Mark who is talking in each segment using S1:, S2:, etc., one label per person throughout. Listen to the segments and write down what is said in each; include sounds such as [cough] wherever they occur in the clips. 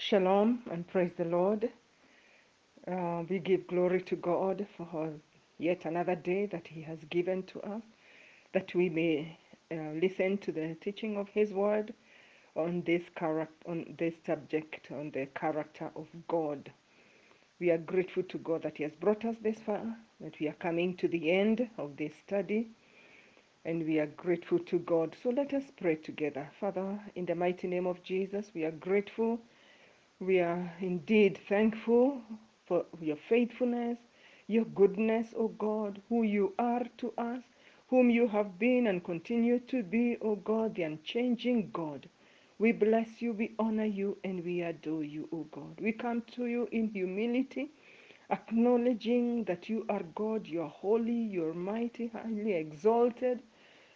S1: Shalom and praise the Lord. Uh, we give glory to God for yet another day that He has given to us, that we may uh, listen to the teaching of His Word on this character, on this subject, on the character of God. We are grateful to God that He has brought us this far, that we are coming to the end of this study, and we are grateful to God. So let us pray together. Father, in the mighty name of Jesus, we are grateful. We are indeed thankful for your faithfulness, your goodness, O God, who you are to us, whom you have been and continue to be, O God, the unchanging God. We bless you, we honor you, and we adore you, O God. We come to you in humility, acknowledging that you are God, you are holy, you are mighty, highly exalted,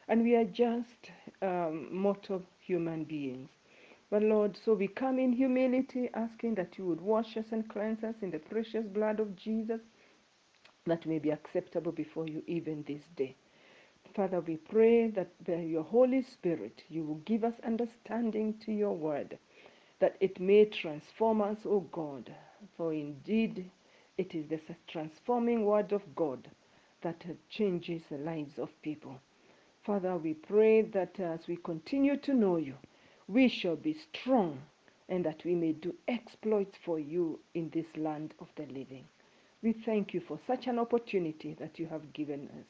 S1: and we are just um, mortal human beings. But Lord, so we come in humility, asking that you would wash us and cleanse us in the precious blood of Jesus, that may be acceptable before you even this day. Father, we pray that by your Holy Spirit, you will give us understanding to your word, that it may transform us, O God. For indeed, it is the transforming word of God that changes the lives of people. Father, we pray that as we continue to know you, we shall be strong and that we may do exploits for you in this land of the living. We thank you for such an opportunity that you have given us.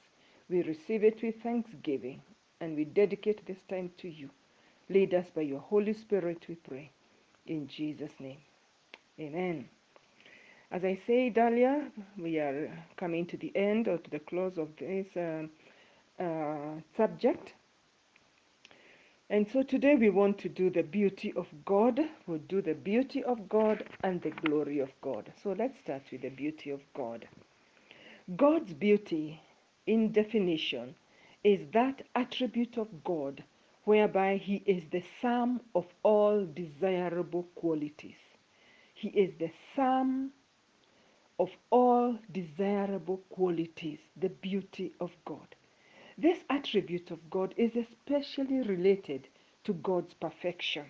S1: We receive it with thanksgiving and we dedicate this time to you. Lead us by your Holy Spirit, we pray. In Jesus' name. Amen. As I said earlier, we are coming to the end or to the close of this um, uh, subject. And so today we want to do the beauty of God. We'll do the beauty of God and the glory of God. So let's start with the beauty of God. God's beauty, in definition, is that attribute of God whereby He is the sum of all desirable qualities. He is the sum of all desirable qualities, the beauty of God. This attribute of God is especially related to God's perfection.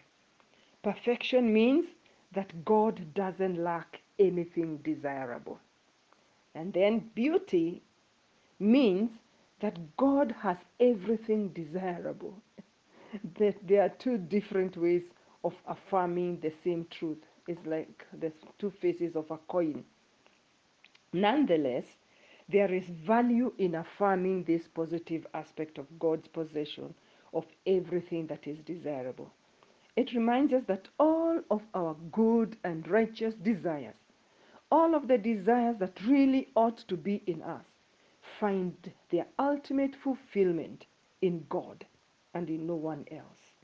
S1: Perfection means that God doesn't lack anything desirable. And then beauty means that God has everything desirable. [laughs] that there are two different ways of affirming the same truth. It's like the two faces of a coin. Nonetheless, there is value in affirming this positive aspect of God's possession of everything that is desirable. It reminds us that all of our good and righteous desires, all of the desires that really ought to be in us, find their ultimate fulfillment in God and in no one else.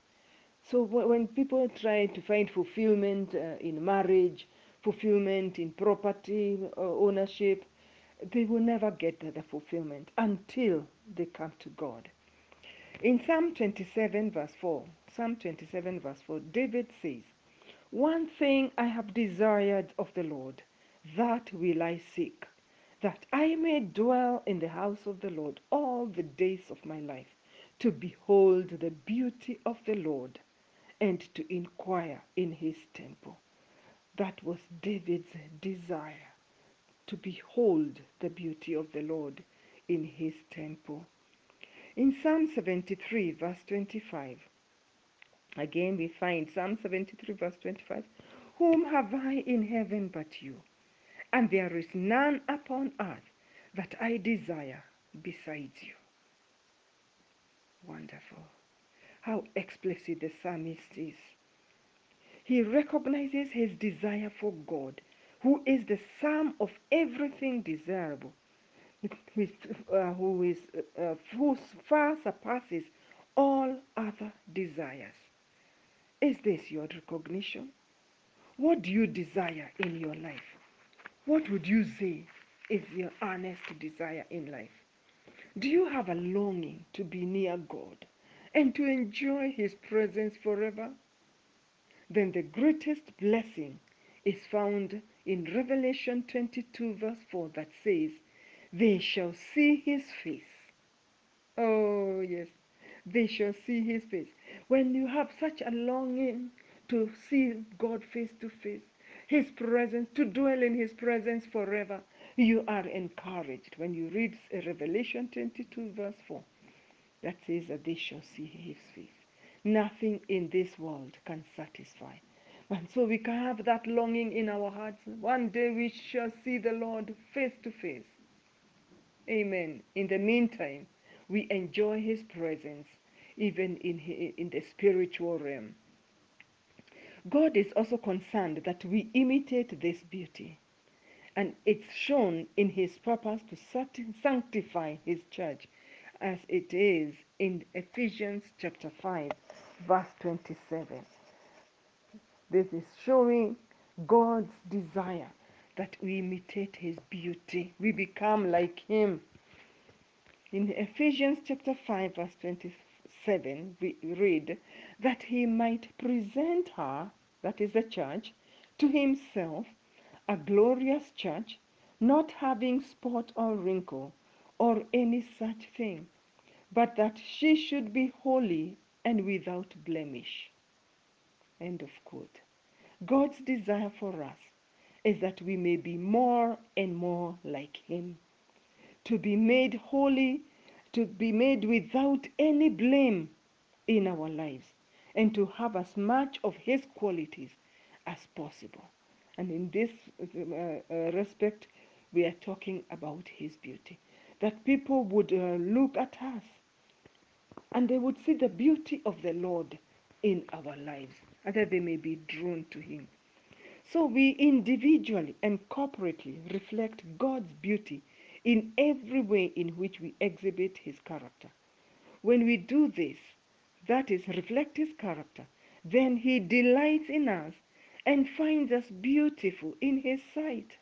S1: So when people try to find fulfillment uh, in marriage, fulfillment in property uh, ownership, they will never get the fulfillment until they come to God. In Psalm 27, verse 4, Psalm 27, verse 4, David says, One thing I have desired of the Lord, that will I seek, that I may dwell in the house of the Lord all the days of my life, to behold the beauty of the Lord and to inquire in his temple. That was David's desire to behold the beauty of the Lord in his temple. In Psalm 73, verse 25, again we find Psalm 73, verse 25 Whom have I in heaven but you? And there is none upon earth that I desire besides you. Wonderful. How explicit the psalmist is. He recognizes his desire for God, who is the sum of everything desirable, uh, who is uh, who far surpasses all other desires. Is this your recognition? What do you desire in your life? What would you say is your earnest desire in life? Do you have a longing to be near God and to enjoy His presence forever? Then the greatest blessing is found in Revelation 22, verse 4, that says, They shall see His face. Oh, yes, they shall see His face. When you have such a longing to see God face to face, His presence, to dwell in His presence forever, you are encouraged when you read Revelation 22, verse 4, that says that they shall see His face. Nothing in this world can satisfy. And so we can have that longing in our hearts. One day we shall see the Lord face to face. Amen. In the meantime, we enjoy His presence even in, in the spiritual realm. God is also concerned that we imitate this beauty, and it's shown in His purpose to sanctify His church, as it is in Ephesians chapter 5, verse 27. This is showing God's desire that we imitate His beauty, we become like Him. In Ephesians chapter 5, verse 27, we read that He might present her, that is the church, to Himself, a glorious church, not having spot or wrinkle or any such thing, but that she should be holy and without blemish. End of quote. God's desire for us is that we may be more and more like Him, to be made holy, to be made without any blame in our lives, and to have as much of His qualities as possible. And in this uh, uh, respect, we are talking about His beauty. That people would uh, look at us and they would see the beauty of the Lord in our lives, and that they may be drawn to Him. So we individually and corporately reflect God's beauty in every way in which we exhibit His character. When we do this, that is, reflect His character, then He delights in us and finds us beautiful in His sight.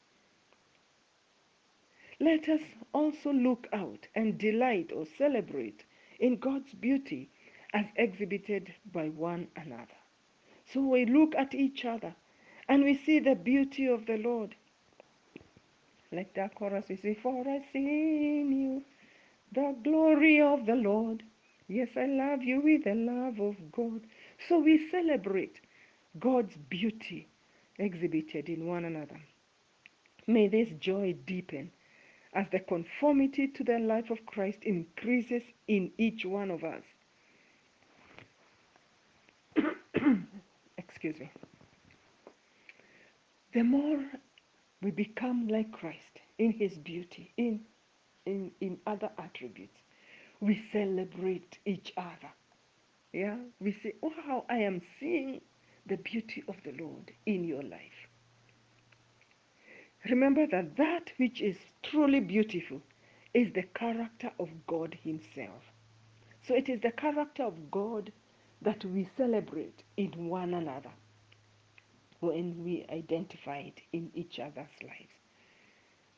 S1: Let us also look out and delight or celebrate in God's beauty as exhibited by one another. So we look at each other and we see the beauty of the Lord. Like that chorus, we say, For I see in you the glory of the Lord. Yes, I love you with the love of God. So we celebrate God's beauty exhibited in one another. May this joy deepen as the conformity to the life of Christ increases in each one of us. [coughs] Excuse me. The more we become like Christ in his beauty, in, in, in other attributes, we celebrate each other. Yeah, we say, Oh, how I am seeing the beauty of the Lord in your life. Remember that that which is truly beautiful is the character of God Himself. So it is the character of God that we celebrate in one another when we identify it in each other's lives.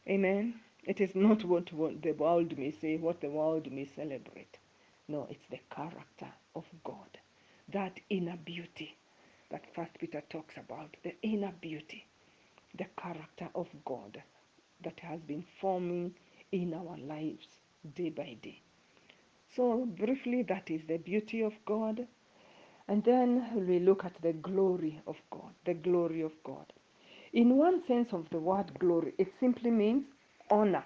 S1: Amen. It is not what, what the world may say, what the world may celebrate. No, it's the character of God, that inner beauty that First Peter talks about, the inner beauty, the character of God that has been forming in our lives day by day. So, briefly, that is the beauty of God. And then we look at the glory of God, the glory of God. In one sense of the word glory, it simply means honor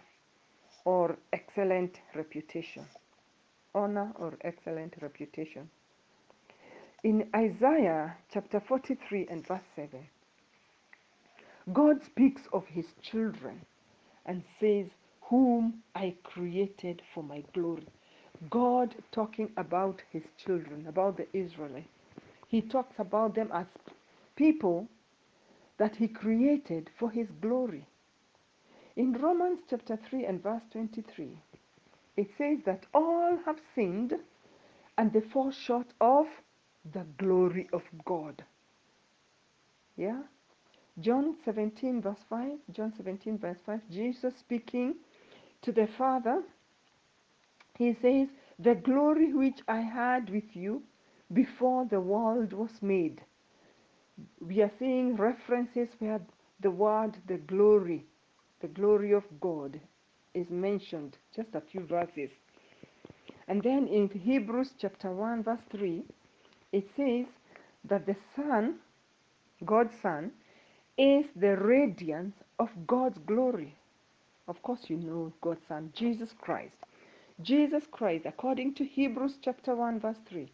S1: or excellent reputation. Honor or excellent reputation. In Isaiah chapter 43 and verse 7, God speaks of his children and says, Whom I created for my glory. God talking about his children, about the Israelites. He talks about them as people that he created for his glory. In Romans chapter 3 and verse 23, it says that all have sinned and they fall short of the glory of God. Yeah? John 17 verse 5, John 17 verse 5, Jesus speaking to the Father, he says, The glory which I had with you before the world was made. We are seeing references where the word, the glory, the glory of God is mentioned, just a few verses. And then in Hebrews chapter 1, verse 3, it says that the Son God's Son, is the radiance of God's glory. Of course, you know God's Son, Jesus Christ. Jesus Christ, according to Hebrews chapter 1, verse 3,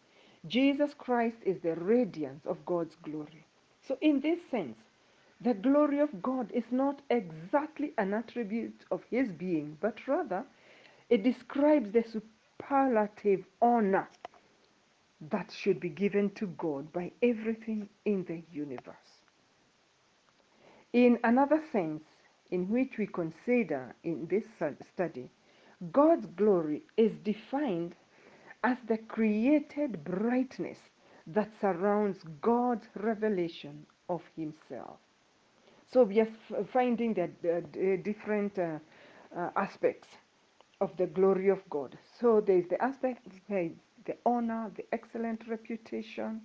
S1: Jesus Christ is the radiance of God's glory. So, in this sense, the glory of God is not exactly an attribute of his being, but rather it describes the superlative honor that should be given to God by everything in the universe. In another sense, in which we consider in this study, God's glory is defined as the created brightness that surrounds God's revelation of Himself. So we are finding that uh, different uh, uh, aspects of the glory of God. So there is the aspect, the honor, the excellent reputation,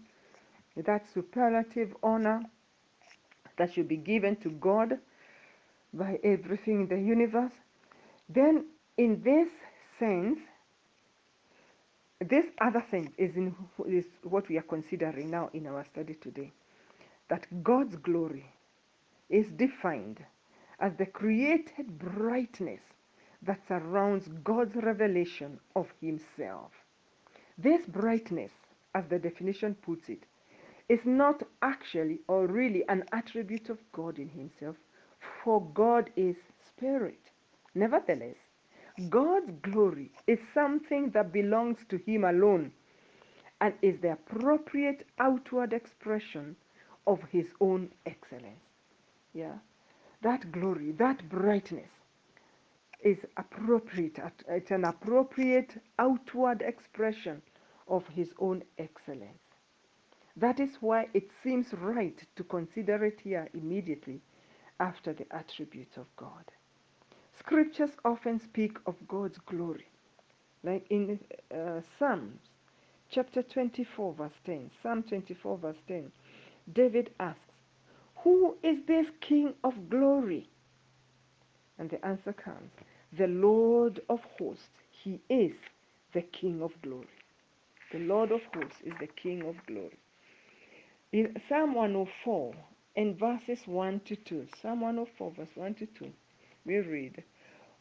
S1: that superlative honor that should be given to God by everything in the universe. Then, in this sense, this other sense is, in, is what we are considering now in our study today. That God's glory is defined as the created brightness that surrounds God's revelation of Himself. This brightness, as the definition puts it, is not actually or really an attribute of God in Himself, for God is spirit. Nevertheless, God's glory is something that belongs to Him alone and is the appropriate outward expression of His own excellence. Yeah, that glory, that brightness is appropriate, it's an appropriate outward expression of His own excellence. That is why it seems right to consider it here immediately after the attributes of God. Scriptures often speak of God's glory, like in uh, Psalms chapter 24, verse 10. Psalm 24, verse 10. David asks, Who is this King of glory? And the answer comes, The Lord of hosts. He is the King of glory. The Lord of hosts is the King of glory. In Psalm 104 and verses 1 to 2, Psalm 104, verse 1 to 2, we read,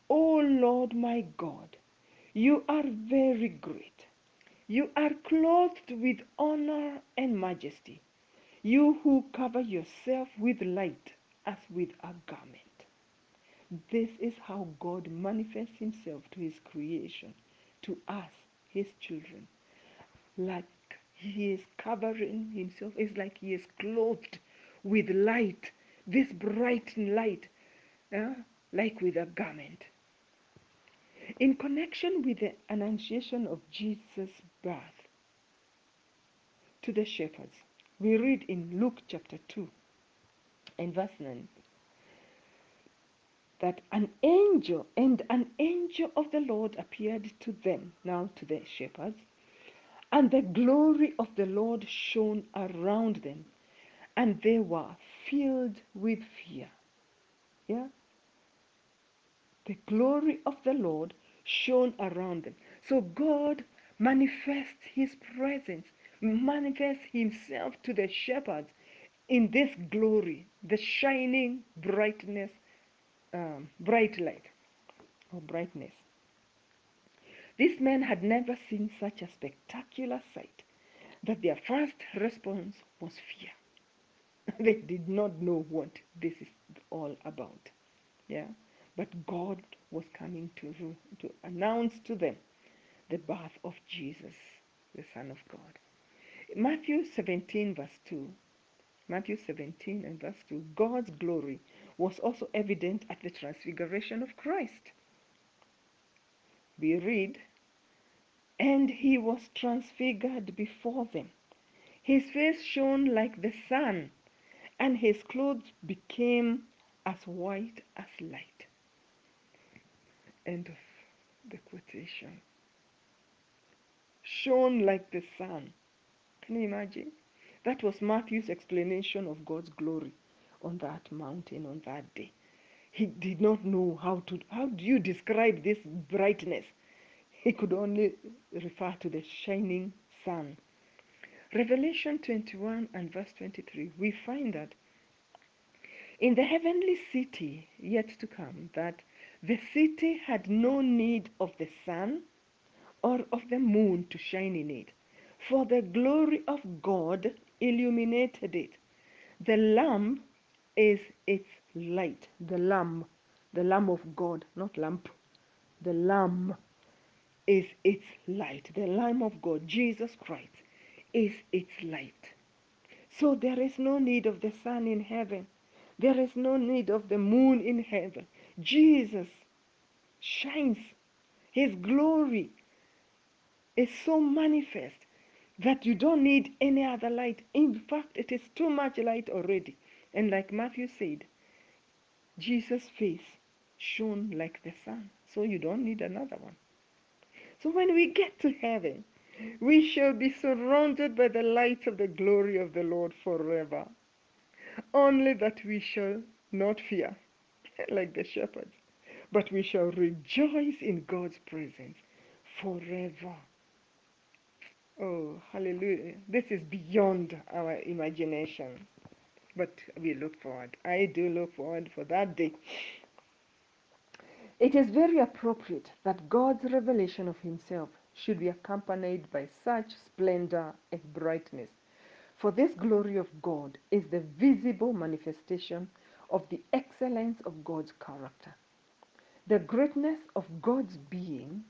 S1: O Lord my God, you are very great. You are clothed with honor and majesty, you who cover yourself with light as with a garment. This is how God manifests himself to his creation, to us, his children, like he is covering himself. It's like he is clothed with light, this bright light, uh, like with a garment. In connection with the annunciation of Jesus' birth to the shepherds, we read in Luke chapter 2 and verse 9 that an angel and an angel of the Lord appeared to them, now to the shepherds, and the glory of the Lord shone around them, and they were filled with fear. Yeah? The glory of the Lord shone around them. So God manifests his presence, manifests himself to the shepherds in this glory, the shining brightness, um, bright light or brightness. These men had never seen such a spectacular sight that their first response was fear. [laughs] they did not know what this is all about. Yeah. But God was coming to, to announce to them the birth of Jesus, the Son of God. Matthew 17, verse 2. Matthew 17 and verse 2. God's glory was also evident at the transfiguration of Christ. We read, And he was transfigured before them. His face shone like the sun, and his clothes became as white as light. End of the quotation. Shone like the sun. Can you imagine? That was Matthew's explanation of God's glory on that mountain on that day. He did not know how to, how do you describe this brightness? He could only refer to the shining sun. Revelation 21 and verse 23, we find that in the heavenly city yet to come, that the city had no need of the sun or of the moon to shine in it, for the glory of God illuminated it. The Lamb is its light. The Lamb, the Lamb of God, not lamp. The Lamb is its light. The Lamb of God, Jesus Christ, is its light. So there is no need of the sun in heaven. There is no need of the moon in heaven. Jesus shines. His glory is so manifest that you don't need any other light. In fact, it is too much light already. And like Matthew said, Jesus' face shone like the sun. So you don't need another one. So when we get to heaven, we shall be surrounded by the light of the glory of the Lord forever. Only that we shall not fear, like the shepherds, but we shall rejoice in God's presence forever. Oh, hallelujah. This is beyond our imagination. But we look forward. I do look forward for that day. It is very appropriate that God's revelation of Himself should be accompanied by such splendor and brightness. For this glory of God is the visible manifestation of the excellence of God's character. The greatness of God's being,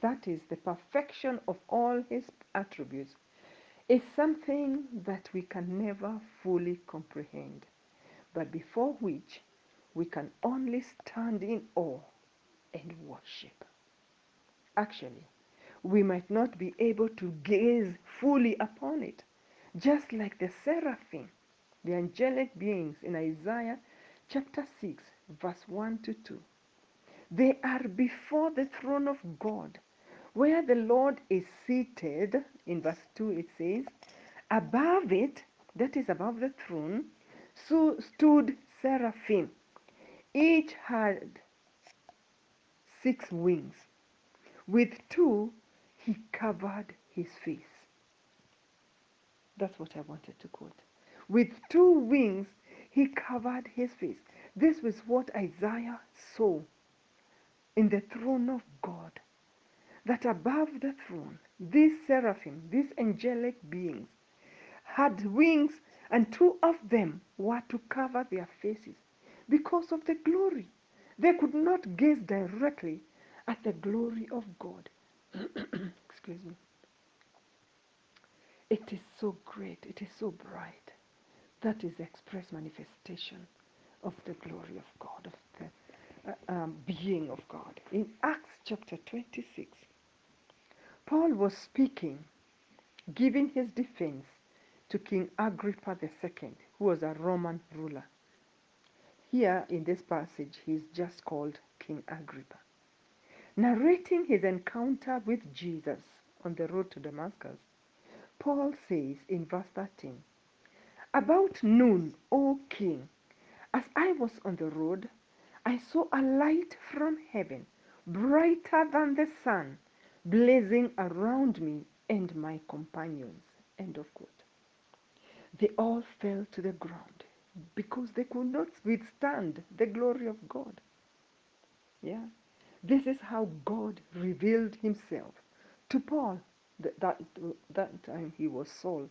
S1: that is, the perfection of all His attributes, is something that we can never fully comprehend, but before which we can only stand in awe and worship. Actually, we might not be able to gaze fully upon it, just like the seraphim, the angelic beings in Isaiah chapter 6, verse 1 to 2. They are before the throne of God, where the Lord is seated. In verse 2, it says, Above it, that is above the throne, so stood seraphim. Each had six wings. With two, he covered his face. That's what I wanted to quote. With two wings, he covered his face. This was what Isaiah saw in the throne of God. That above the throne, these seraphim, these angelic beings, had wings, and two of them were to cover their faces because of the glory. They could not gaze directly at the glory of God. [clears throat] Excuse me. It is so great, it is so bright. That is the express manifestation of the glory of God, of the uh, um, being of God. In Acts chapter 26, Paul was speaking, giving his defense to King Agrippa II, who was a Roman ruler. Here in this passage, he is just called King Agrippa. Narrating his encounter with Jesus on the road to Damascus, Paul says in verse 13, About noon, O king, as I was on the road, I saw a light from heaven, brighter than the sun, blazing around me and my companions. End of quote. They all fell to the ground because they could not withstand the glory of God. Yeah. This is how God revealed himself to Paul. That, that, that time he was Saul.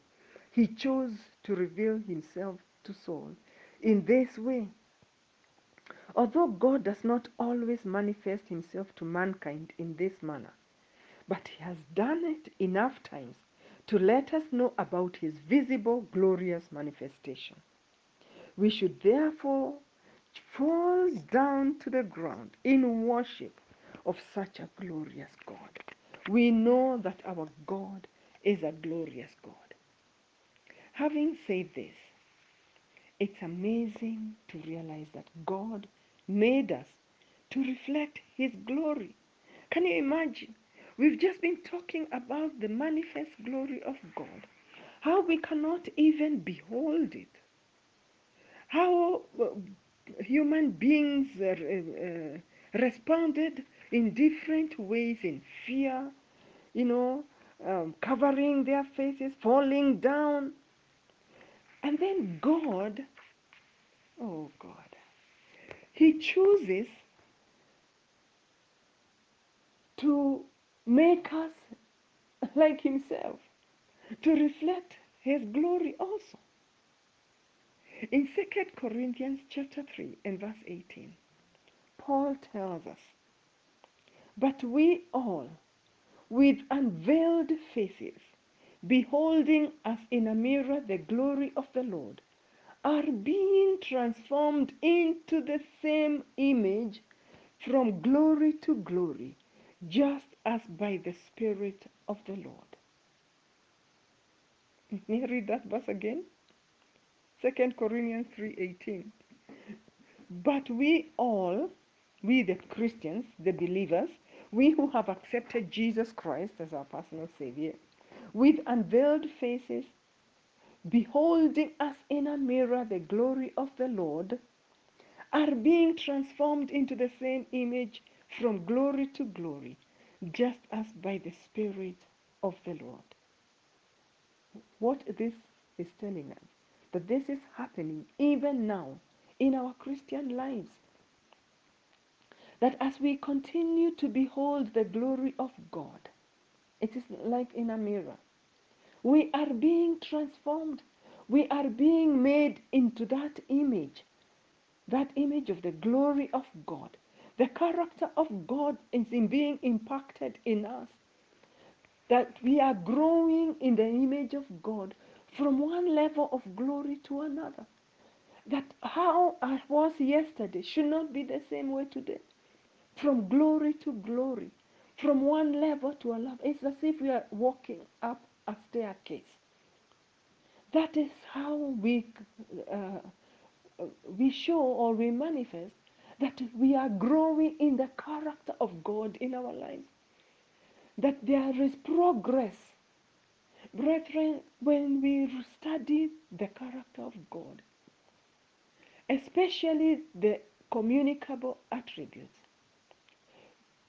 S1: He chose to reveal himself to Saul in this way. Although God does not always manifest himself to mankind in this manner, but he has done it enough times to let us know about his visible, glorious manifestation. We should therefore fall down to the ground in worship of such a glorious God. We know that our God is a glorious God. Having said this, it's amazing to realize that God made us to reflect His glory. Can you imagine? We've just been talking about the manifest glory of God, how we cannot even behold it, how uh, human beings uh, uh, responded in different ways in fear, you know, um, covering their faces, falling down. And then God, oh God, He chooses to make us like Himself, to reflect His glory also. In 2 Corinthians chapter 3 and verse 18, Paul tells us, But we all, with unveiled faces, beholding as in a mirror the glory of the Lord, are being transformed into the same image from glory to glory, just as by the Spirit of the Lord. May I read that verse again? 2 Corinthians 3:18. But we all, we the Christians, the believers, we who have accepted Jesus Christ as our personal Savior, with unveiled faces, beholding as in a mirror the glory of the Lord, are being transformed into the same image from glory to glory, just as by the Spirit of the Lord. What this is telling us, that this is happening even now in our Christian lives. That as we continue to behold the glory of God, it is like in a mirror. We are being transformed. We are being made into that image, that image of the glory of God. The character of God is in being impacted in us. That we are growing in the image of God from one level of glory to another. That how I was yesterday should not be the same way today. From glory to glory, from one level to another. It's as if we are walking up a staircase. That is how we uh, we show or we manifest that we are growing in the character of God in our lives. That there is progress. Brethren, when we study the character of God, especially the communicable attributes,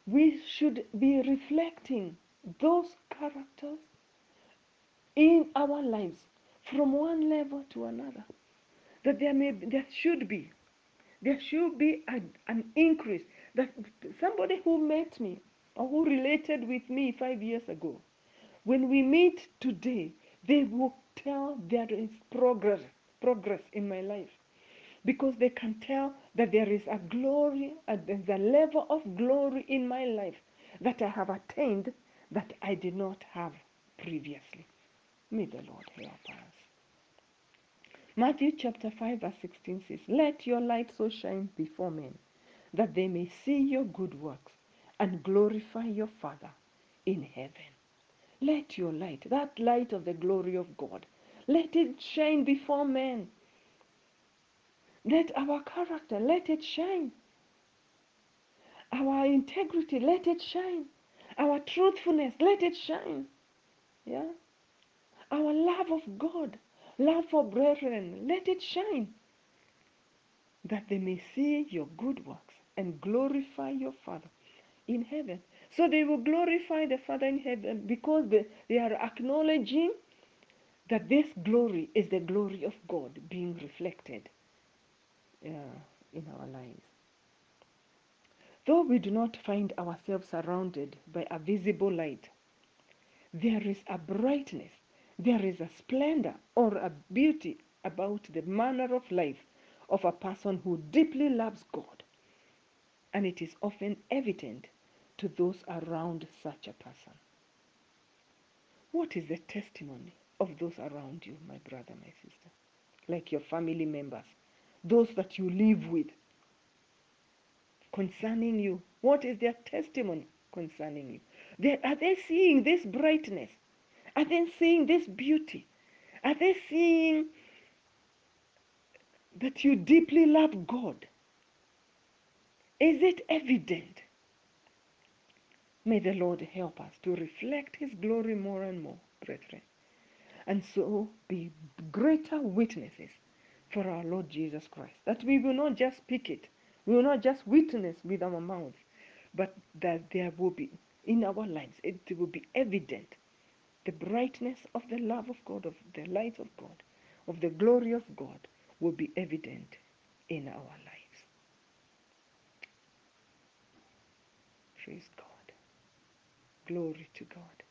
S1: we should be reflecting those characters in our lives from one level to another. That there may there should be there should be a, an increase. That somebody who met me or who related with me five years ago, when we meet today, they will tell there is progress progress in my life because they can tell that there is a glory, there's a level of glory in my life that I have attained that I did not have previously. May the Lord help us. Matthew chapter 5, verse 16 says, Let your light so shine before men that they may see your good works and glorify your Father in heaven. Let your light, that light of the glory of God, let it shine before men. Let our character, let it shine. Our integrity, let it shine. Our truthfulness, let it shine. Yeah? Our love of God, love for brethren, let it shine. That they may see your good works and glorify your Father in heaven. So they will glorify the Father in heaven because they, they are acknowledging that this glory is the glory of God being reflected uh, in our lives. Though we do not find ourselves surrounded by a visible light, there is a brightness, there is a splendor or a beauty about the manner of life of a person who deeply loves God. And it is often evident to those around such a person. What is the testimony of those around you, my brother, my sister? Like your family members, those that you live with, concerning you? What is their testimony concerning you? They, are they seeing this brightness? Are they seeing this beauty? Are they seeing that you deeply love God? Is it evident? May the Lord help us to reflect His glory more and more, brethren, and so be greater witnesses for our Lord Jesus Christ. That we will not just speak it, we will not just witness with our mouths, but that there will be in our lives, it will be evident the brightness of the love of God, of the light of God, of the glory of God will be evident in our lives. Praise God. Glory to God.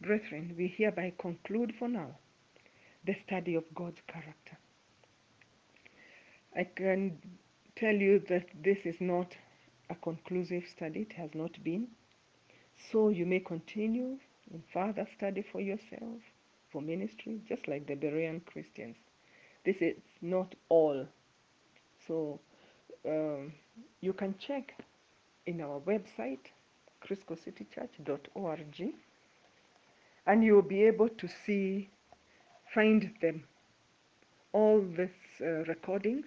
S1: Brethren, we hereby conclude for now the study of God's character. I can tell you that this is not a conclusive study, it has not been. So you may continue further study for yourself, for ministry, just like the Berean Christians. This is not all. So um, you can check in our website, criscocitychurch.org, and you'll be able to see, find them, all these uh, recordings.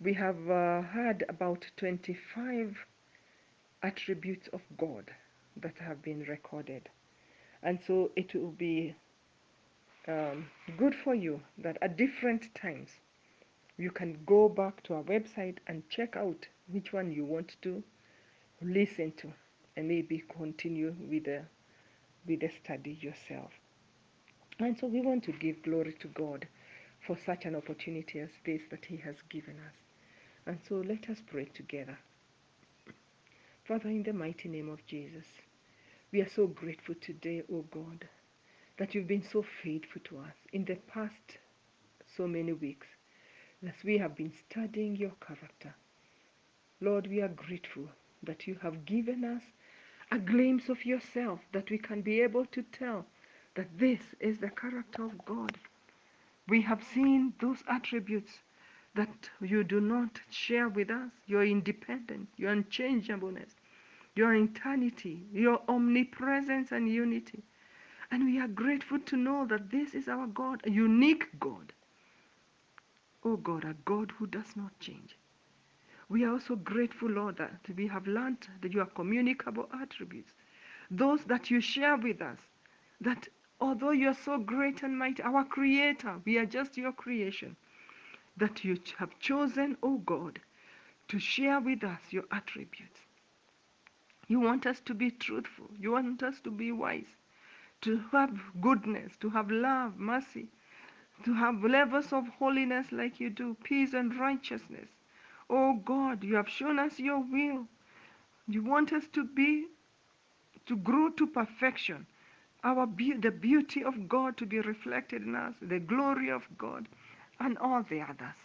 S1: We have uh, had about 25 attributes of God that have been recorded. And so it will be um, good for you that at different times you can go back to our website and check out which one you want to listen to and maybe continue with the with the study yourself. And so we want to give glory to God for such an opportunity as this that He has given us. And so let us pray together. Father, in the mighty name of Jesus, we are so grateful today, O God, that you've been so faithful to us in the past so many weeks as we have been studying your character. Lord, we are grateful that you have given us a glimpse of yourself that we can be able to tell that this is the character of God. We have seen those attributes that you do not share with us your independence, your unchangeableness, your eternity, your omnipresence and unity. And we are grateful to know that this is our God, a unique God. Oh God, a God who does not change. We are also grateful, Lord, that we have learned that you are communicable attributes, those that you share with us, that although you are so great and mighty, our Creator, we are just your creation, that you have chosen, oh God, to share with us your attributes. You want us to be truthful. You want us to be wise, to have goodness, to have love, mercy, to have levels of holiness like you do, peace and righteousness. Oh God, you have shown us your will. You want us to be, to grow to perfection. Our be- the beauty of God to be reflected in us, the glory of God, and all the others.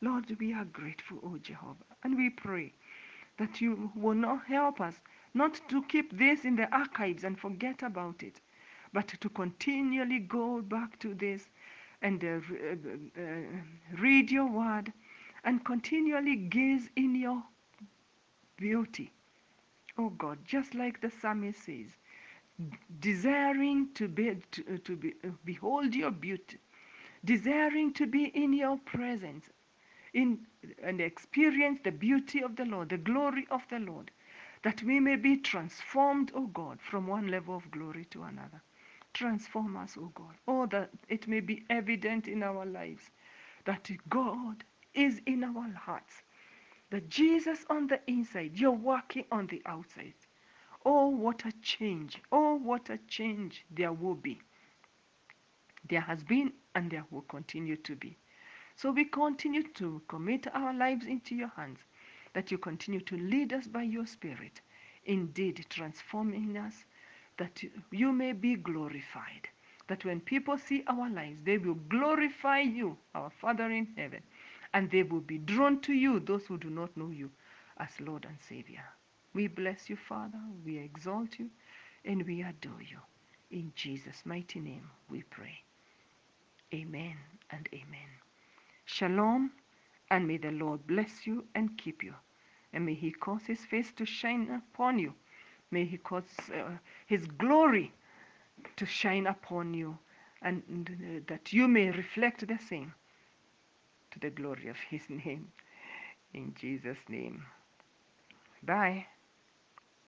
S1: Lord, we are grateful, O Jehovah, and we pray that you will not help us not to keep this in the archives and forget about it, but to continually go back to this and uh, uh, uh, read your word and continually gaze in your beauty. Oh God, just like the psalmist says, desiring to, be, to, uh, to be, uh, behold your beauty, desiring to be in your presence, in and experience the beauty of the Lord, the glory of the Lord, that we may be transformed, O God, from one level of glory to another. Transform us, O God. Oh, that it may be evident in our lives that God is in our hearts. That Jesus on the inside, you're working on the outside. Oh, what a change. Oh, what a change there will be. There has been and there will continue to be. So we continue to commit our lives into your hands, that you continue to lead us by your Spirit, indeed transforming us, that you may be glorified. That when people see our lives, they will glorify you, our Father in heaven, and they will be drawn to you, those who do not know you, as Lord and Savior. We bless you, Father, we exalt you, and we adore you. In Jesus' mighty name we pray. Amen and amen. Shalom, and may the Lord bless you and keep you. And may he cause his face to shine upon you. May he cause uh, his glory to shine upon you, and uh, that you may reflect the same to the glory of his [laughs] name. In Jesus' name. Bye.